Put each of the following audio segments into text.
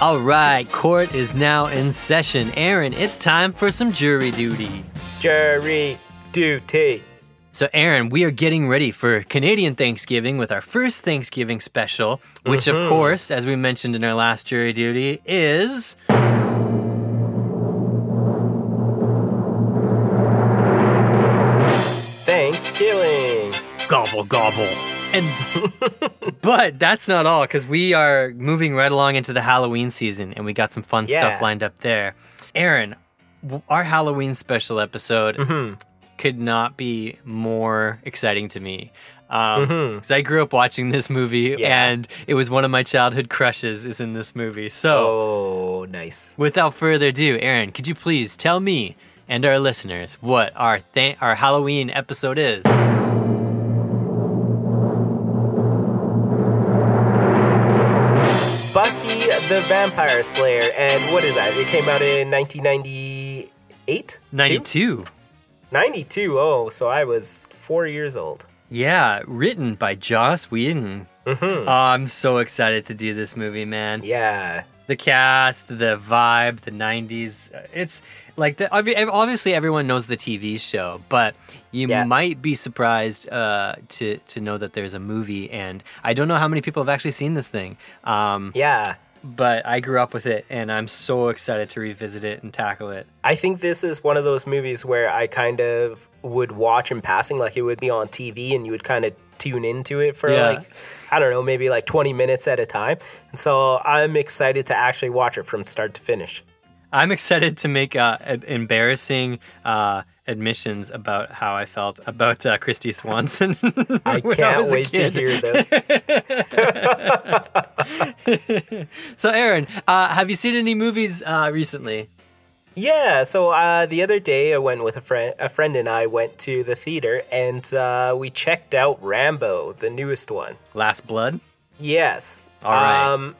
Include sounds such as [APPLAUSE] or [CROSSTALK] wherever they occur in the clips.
All right, court is now in session. Aaron, it's time for some jury duty. Jury duty. So, Aaron, we are getting ready for Canadian Thanksgiving with our first Thanksgiving special, which, of mm-hmm. course, as we mentioned in our last jury duty, is. Thanksgiving. Gobble, gobble. And [LAUGHS] but that's not all because we are moving right along into the Halloween season and we got some fun stuff lined up there. Aaron, our Halloween special episode Mm-hmm. could not be more exciting to me. Um, Mhm. 'cause I grew up watching this movie Yeah. and it was one of my childhood crushes is in this movie. So, Oh, nice. without further ado, Aaron, could you please tell me and our listeners what our th- our Halloween episode is? The Vampire Slayer. And what is that? It came out in 1998? 92. 92. Oh, so I was four years old. Yeah, written by Joss Whedon. Mm-hmm. Oh, I'm so excited to do this movie, man. Yeah. The cast, the vibe, the 90s. uh, It's like, the, obviously, everyone knows the TV show, but you Yeah. might be surprised uh, to, to know that there's a movie. And I don't know how many people have actually seen this thing. Um, Yeah. But I grew up with it, and I'm so excited to revisit it and tackle it. I think this is one of those movies where I kind of would watch in passing, like it would be on TV, and you would kind of tune into it for Yeah. like, I don't know, maybe like 20 minutes at a time. And so I'm excited to actually watch it from start to finish. I'm excited to make uh, embarrassing uh, admissions about how I felt about uh, Kristy Swanson. [LAUGHS] I can't a wait to hear them. [LAUGHS] So, Aaron, uh, have you seen any movies uh, recently? Yeah, so uh, the other day I went with a friend. A friend and I went to the theater, and uh, we checked out Rambo, the newest one. Last Blood. Yes. All right. Um,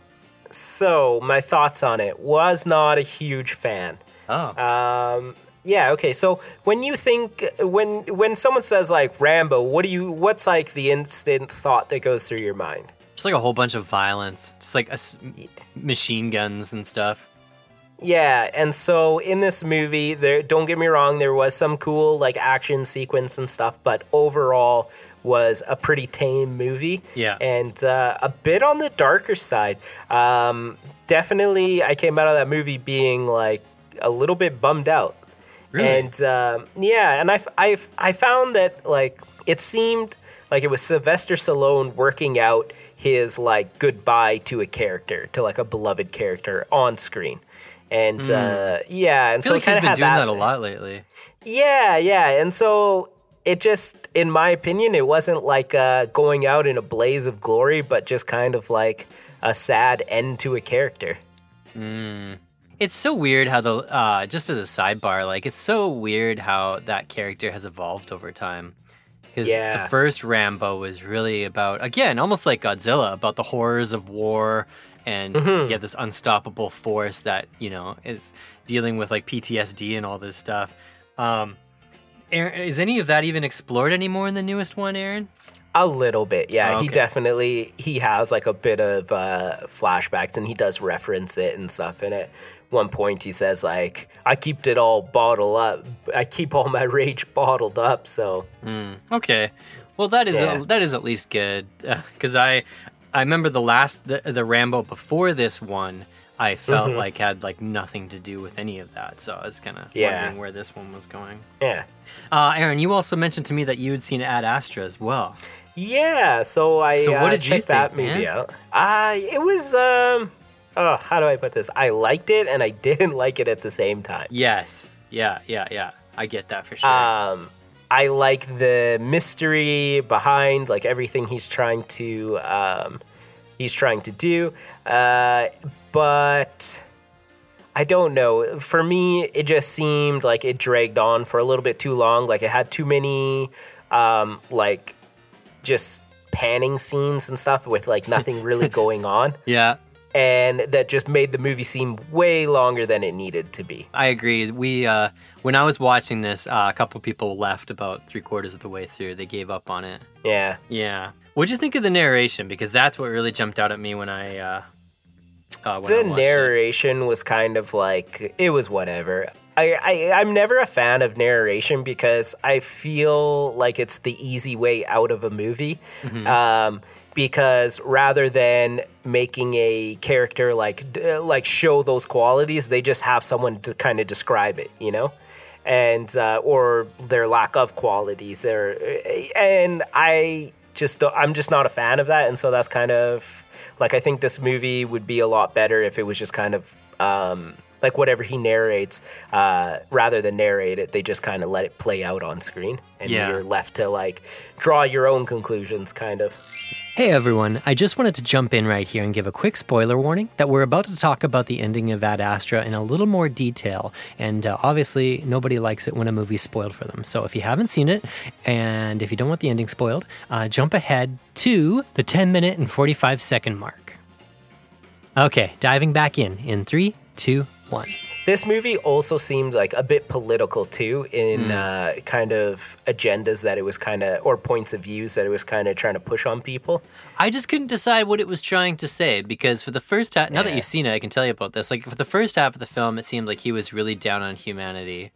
so my thoughts on it was not a huge fan. Oh, Um, yeah. Okay. So when you think when when someone says like Rambo, what do you? What's like the instant thought that goes through your mind? just like a whole bunch of violence, just like a machine guns and stuff. Yeah, and so in this movie, there don't get me wrong, there was some cool like action sequence and stuff, but overall was a pretty tame movie. Yeah. and uh, a bit on the darker side. Um, definitely, I came out of that movie being like a little bit bummed out. Really? And um, yeah, and I, I, I found that like it seemed like it was Sylvester Stallone working out his like goodbye to a character, to like a beloved character on screen. And uh, yeah, and I feel so like of been doing that, a lot lately. Yeah, yeah, and so it just, in my opinion, it wasn't like uh, going out in a blaze of glory, but just kind of like a sad end to a character. It's so weird how the uh, just as a sidebar, like it's so weird how that character has evolved over time. Because Yeah. the first Rambo was really about again, almost like Godzilla, about the horrors of war, and Mm-hmm. you have this unstoppable force that you know is dealing with like PTSD and all this stuff. Um, Aaron, is any of that even explored anymore in the newest one, Aaron? A little bit, yeah. Oh, He definitely he has like a bit of uh, flashbacks, and he does reference it and stuff. And at one point, he says like, "I keep it all bottled up. I keep all my rage bottled up." So Okay, well that is Yeah. that is at least good [LAUGHS] because I I remember the last the, the Rambo before this one I felt Mm-hmm. like had like nothing to do with any of that, so I was kind of Yeah. wondering where this one was going. yeah, Uh, Aaron, you also mentioned to me that you had seen Ad Astra as well. yeah. So I So what uh, did you checked that think, movie man? out. Uh, it was um, oh, how do I put this? I liked it, and I [LAUGHS] didn't like it at the same time. Yes, yeah, yeah, yeah. I get that for sure. Um, I like the mystery behind like everything he's trying to um, he's trying to do. Uh, but I don't know. For me, it just seemed like it dragged on for a little bit too long. Like it had too many um, like just panning scenes and stuff with like nothing really [LAUGHS] going on. yeah, And that just made the movie seem way longer than it needed to be. I agree. We uh, when I was watching this, uh, a couple people left about three quarters of the way through. They gave up on it. Yeah. Yeah. What'd you think of the narration? Because that's what really jumped out at me when I uh, uh, the watched it. narration was kind of like it was whatever. I, I I'm never a fan of narration because I feel like it's the easy way out of a movie. Mm-hmm. Um, because rather than making a character like like show those qualities, they just have someone to kind of describe it, you know, and uh, or their lack of qualities. Or and I just I'm just not a fan of that, and so that's kind of like I think this movie would be a lot better if it was just kind of um, like whatever he narrates, uh, rather than narrate it, they just kind of let it play out on screen, and Yeah. you're left to like draw your own conclusions, kind of. Hey everyone, I just wanted to jump in right here and give a quick spoiler warning that we're about to talk about the ending of Ad Astra in a little more detail. And uh, obviously, nobody likes it when a movie's spoiled for them. So if you haven't seen it, and if you don't want the ending spoiled, uh, jump ahead to the 10 minute and 45 second mark. Okay, diving back in in three, two, one. This movie also seemed like a bit political too, in Hmm. uh, kind of agendas that it was kind of, or points of views that it was kind of trying to push on people. I just couldn't decide what it was trying to say because for the first half, now that you've seen it, I can tell you about this. Like for the first half of the film, it seemed like he was really down on humanity.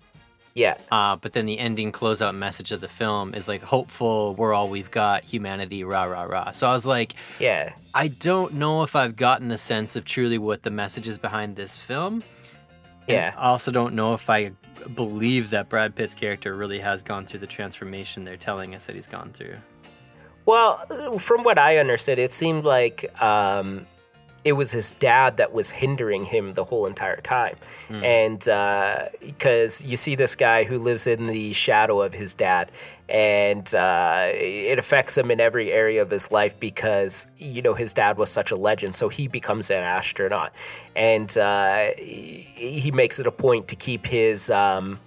Yeah, Uh, but then the ending closeout message of the film is like hopeful, we're all we've got, humanity, rah rah rah. So I was like, yeah, I don't know if I've gotten the sense of truly what the message is behind this film. And yeah. I also don't know if I believe that Brad Pitt's character really has gone through the transformation they're telling us that he's gone through. Well, from what I understood, it seemed like um, it was his dad that was hindering him the whole entire time. And because you see this guy who lives in the shadow of his dad, and uh, it affects him in every area of his life because, you know, his dad was such a legend. So he becomes an astronaut. And uh, he he makes it a point to keep his. Um,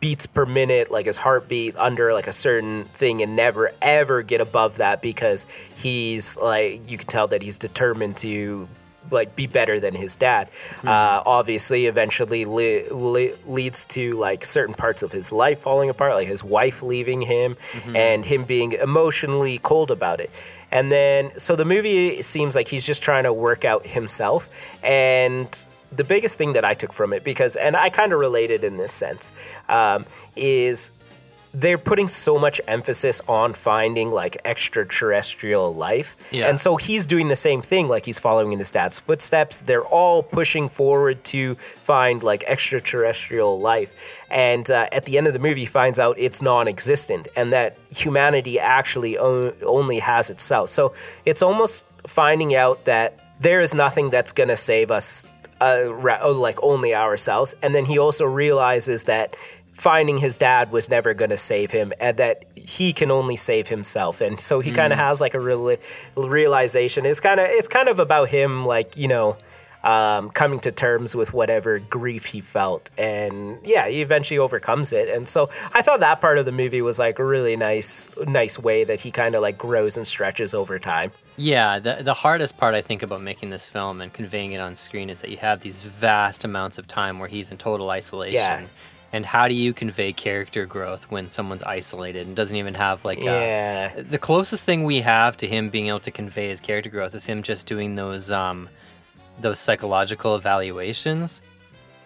beats per minute, like his heartbeat under like a certain thing and never ever get above that because he's like you can tell that he's determined to like be better than his dad. Uh, obviously, eventually li- li- leads to like certain parts of his life falling apart, like his wife leaving him and him being emotionally cold about it. And then, so the movie seems like he's just trying to work out himself and the biggest thing that I took from it, because, and I kind of related in this sense, um, is they're putting so much emphasis on finding like extraterrestrial life. Yeah. And so he's doing the same thing, like he's following in his dad's footsteps. They're all pushing forward to find like extraterrestrial life. And uh, at the end of the movie, he finds out it's non existent and that humanity actually o- only has itself. So it's almost finding out that there is nothing that's going to save us uh, ra- oh, like only ourselves. And then he also realizes that finding his dad was never going to save him and that he can only save himself. And so he kind of has like a real realization. It's kind of it's kind of about him like, you know, um, coming to terms with whatever grief he felt. And yeah, he eventually overcomes it. And so I thought that part of the movie was like a really nice nice way that he kind of like grows and stretches over time. Yeah, the the hardest part I think about making this film and conveying it on screen is that you have these vast amounts of time where he's in total isolation. Yeah. And how do you convey character growth when someone's isolated and doesn't even have like a, Yeah. the closest thing we have to him being able to convey his character growth is him just doing those um those psychological evaluations.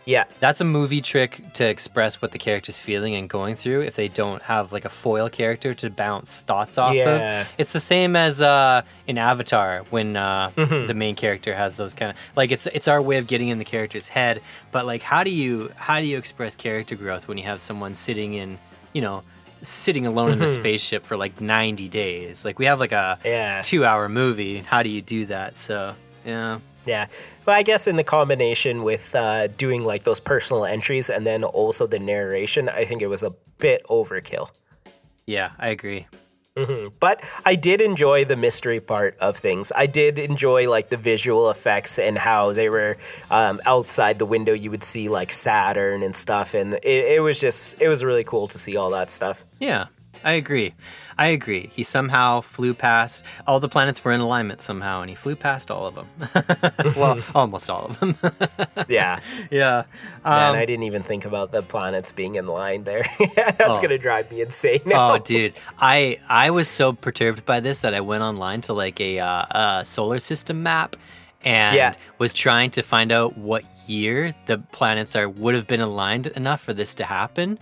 Yeah. That's a movie trick to express what the character's feeling and going through if they don't have like a foil character to bounce thoughts off Yeah. of. It's the same as uh, in Avatar when uh, Mm-hmm. the main character has those kind of like it's it's our way of getting in the character's head. But like, how do you how do you express character growth when you have someone sitting in you know sitting alone in a spaceship for like 90 days? Like we have like a Mm-hmm. Yeah. two hour movie. How do you do that? So yeah. Yeah. Well, I guess in the combination with uh, doing like those personal entries and then also the narration, I think it was a bit overkill. Yeah, I agree. But I did enjoy the mystery part of things. I did enjoy like the visual effects and how they were um, outside the window. You would see like Saturn and stuff, and it, it was just it was really cool to see all that stuff. Yeah, I agree. I agree. He somehow flew past all the planets were in alignment somehow, and he flew past all of them. [LAUGHS] well, [LAUGHS] almost all of them. [LAUGHS] Yeah, yeah. man, Um, I didn't even think about the planets being in line there. That's Oh. gonna drive me insane. Now. oh, dude, I I was so perturbed by this that I went online to like a uh, uh, solar system map, and Yeah. was trying to find out what year the planets are would have been aligned enough for this to happen.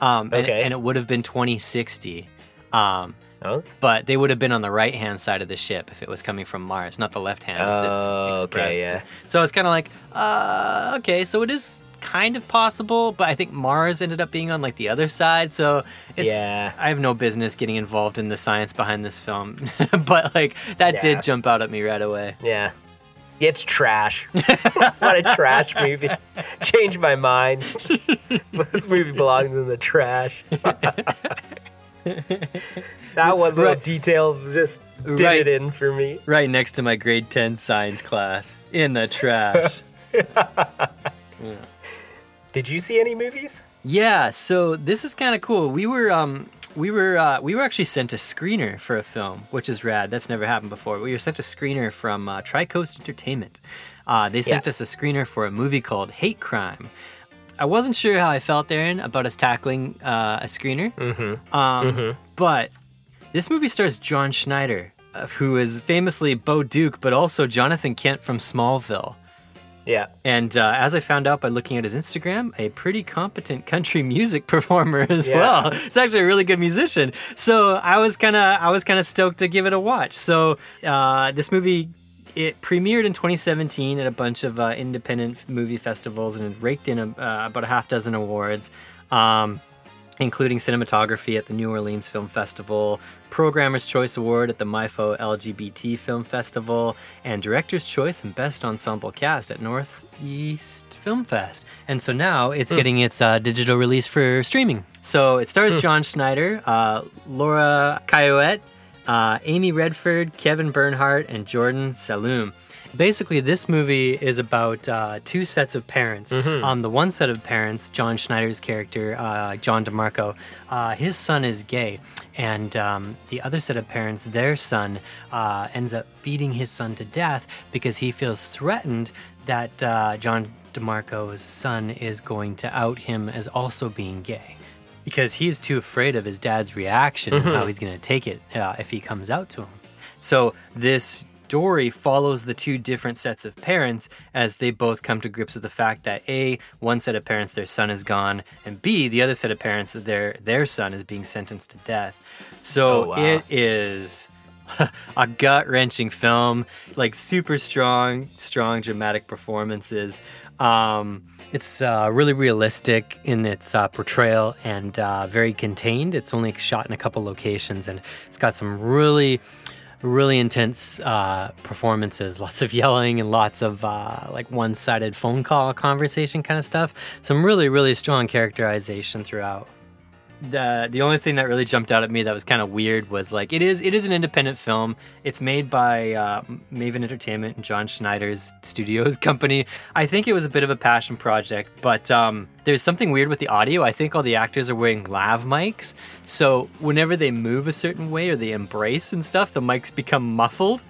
Um, and, Okay. and it would have been 2060. Um, Oh, but they would have been on the right hand side of the ship if it was coming from Mars, not the left hand Oh, it's okay, yeah. So it's kind of like, uh, okay, so it is kind of possible, but I think Mars ended up being on like the other side. So it's, Yeah. I have no business getting involved in the science behind this film, [LAUGHS] but like that Yeah. did jump out at me right away. yeah. It's trash. [LAUGHS] what a trash movie. Changed my mind. this movie belongs in the trash. that one little Right. detail just did Right. it in for me. Right next to my grade 10 science class in the trash. [LAUGHS] Did you see any movies? Yeah, so this is kind of cool. We were um we were uh, we were actually sent a screener for a film, which is rad. That's never happened before. We were sent a screener from uh, Tricoast Entertainment. Uh, they sent Yeah. us a screener for a movie called Hate Crime. I wasn't sure how I felt, Aaron, about us tackling uh, a screener. Mm-hmm. Um, But this movie stars John Schneider, uh, who is famously Bo Duke, but also Jonathan Kent from Smallville. Yeah. And uh, as I found out by looking at his Instagram, a pretty competent country [LAUGHS] music performer as Yeah. well. He's actually a really good musician. So I was kind of I was kind of stoked to give it a watch. So uh, this movie it premiered in 2017 at a bunch of uh, independent movie festivals and it raked in a, uh, about a half dozen awards. Um, including cinematography at the New Orleans Film Festival, Programmer's Choice Award at the MIFO LGBT Film Festival, and Director's Choice and Best Ensemble Cast at Northeast Film Fest. And so now it's getting its uh, digital release for streaming. So it stars John Schneider, uh, Laura Coyote, uh, Amy Redford, Kevin Bernhardt, and Jordan Saloom. Basically, this movie is about uh, two sets of parents. Um, the one set of parents, John Schneider's character, uh, John DeMarco, uh, his son is gay, and um, the other set of parents, their son, uh, ends up beating his son to death because he feels threatened that uh, John DeMarco's son is going to out him as also being gay because he's too afraid of his dad's reaction and how he's going to take it uh, if he comes out to him. So this story follows the two different sets of parents as they both come to grips with the fact that a one set of parents their son is gone and b the other set of parents that their their son is being sentenced to death. So Oh, wow. it is [LAUGHS] a gut wrenching film, like super strong, strong dramatic performances. Um, it's uh, really realistic in its uh, portrayal and uh, very contained. It's only shot in a couple locations and it's got some really, really intense uh, performances. [LAUGHS] Lots of yelling and lots of uh, like one sided phone call conversation kind of stuff. Some really, really strong characterization throughout the the only thing that really jumped out at me that was kind of weird was like it is it is an independent film. It's made by uh, Maven Entertainment and John Schneider's studios [LAUGHS] company. I think it was a bit of a passion project, but um, there's something weird with the audio. I think all the actors are wearing lav mics, so whenever they move a certain way or they embrace and stuff, the mics become muffled.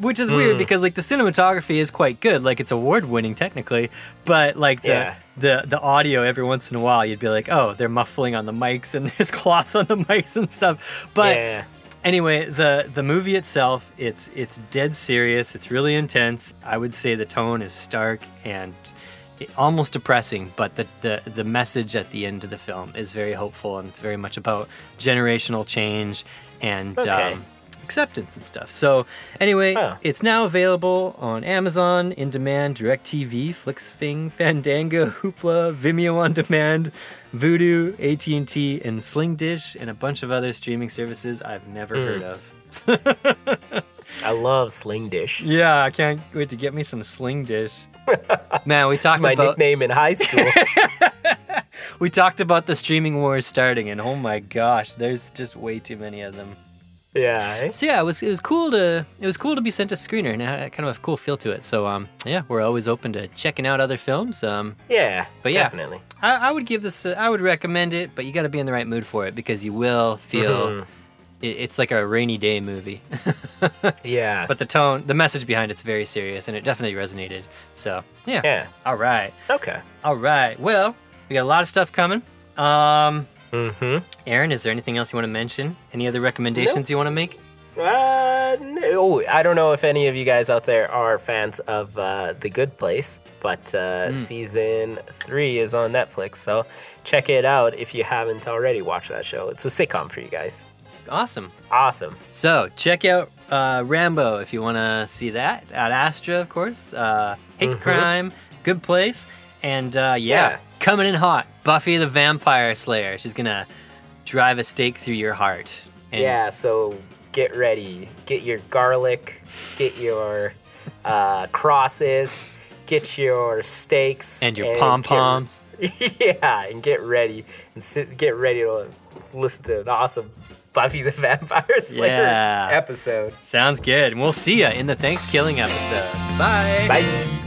Which is weird because like the cinematography is quite good, like it's award winning technically, but like the Yeah. the the audio every once in a while you'd be like oh they're muffling on the mics and [LAUGHS] there's cloth on the mics and stuff but yeah. anyway the the movie itself it's it's dead serious it's really intense i would say the tone is stark and almost depressing but the, the the message at the end of the film is very hopeful and it's very much about generational change and Okay. um, acceptance and stuff. So anyway, Huh. it's now available on Amazon, In Demand, DirecTV, FlixFling, Fandango, [LAUGHS] Hoopla, Vimeo on Demand, Vudu, AT&T, and Sling Dish, and a bunch of other streaming services I've never hmm. heard of. I love Sling Dish. yeah, I can't wait to get me some Sling Dish. [LAUGHS] Man, we talked my about nickname in high school. [LAUGHS] we talked about the streaming wars starting, and oh my gosh, there's just way too many of them. Yeah. eh? So yeah, it was it was cool to it was cool to be sent a screener and it had kind of a cool feel to it. So um yeah, we're always open to checking out other films. Um Yeah. But yeah. Definitely. I, I would give this a, I would recommend it, but you got to be in the right mood for it because you will feel Mhm. it, it's like a rainy day movie. [LAUGHS] Yeah. but the tone, the message behind it's very serious and it definitely resonated. So yeah, yeah. all right, Okay. all right. Well, we got a lot of stuff coming. Um, Mm-hmm. Aaron, is there anything else you want to mention? Any other recommendations you want to make? Uh, no, I don't know if any of you guys out there are fans of uh, The Good Place, but uh, season three is on Netflix, so check it out if you haven't already watched that show. It's a sitcom for you guys. Awesome. Awesome. So check out uh, Rambo if you want to see that Ad Astra, of course. Uh, Hate Crime, Good Place, and uh, yeah, Yeah. coming in hot. Buffy the Vampire Slayer. She's gonna drive a stake through your heart. And Yeah, so get ready. Get your garlic, get your uh, crosses, get your stakes, And your pom poms. [LAUGHS] yeah, and get ready and sit, get ready to listen to an awesome Buffy the Vampire [LAUGHS] Slayer Yeah. episode. Sounds good. And we'll see ya in the ThanksKilling episode. Bye. Bye.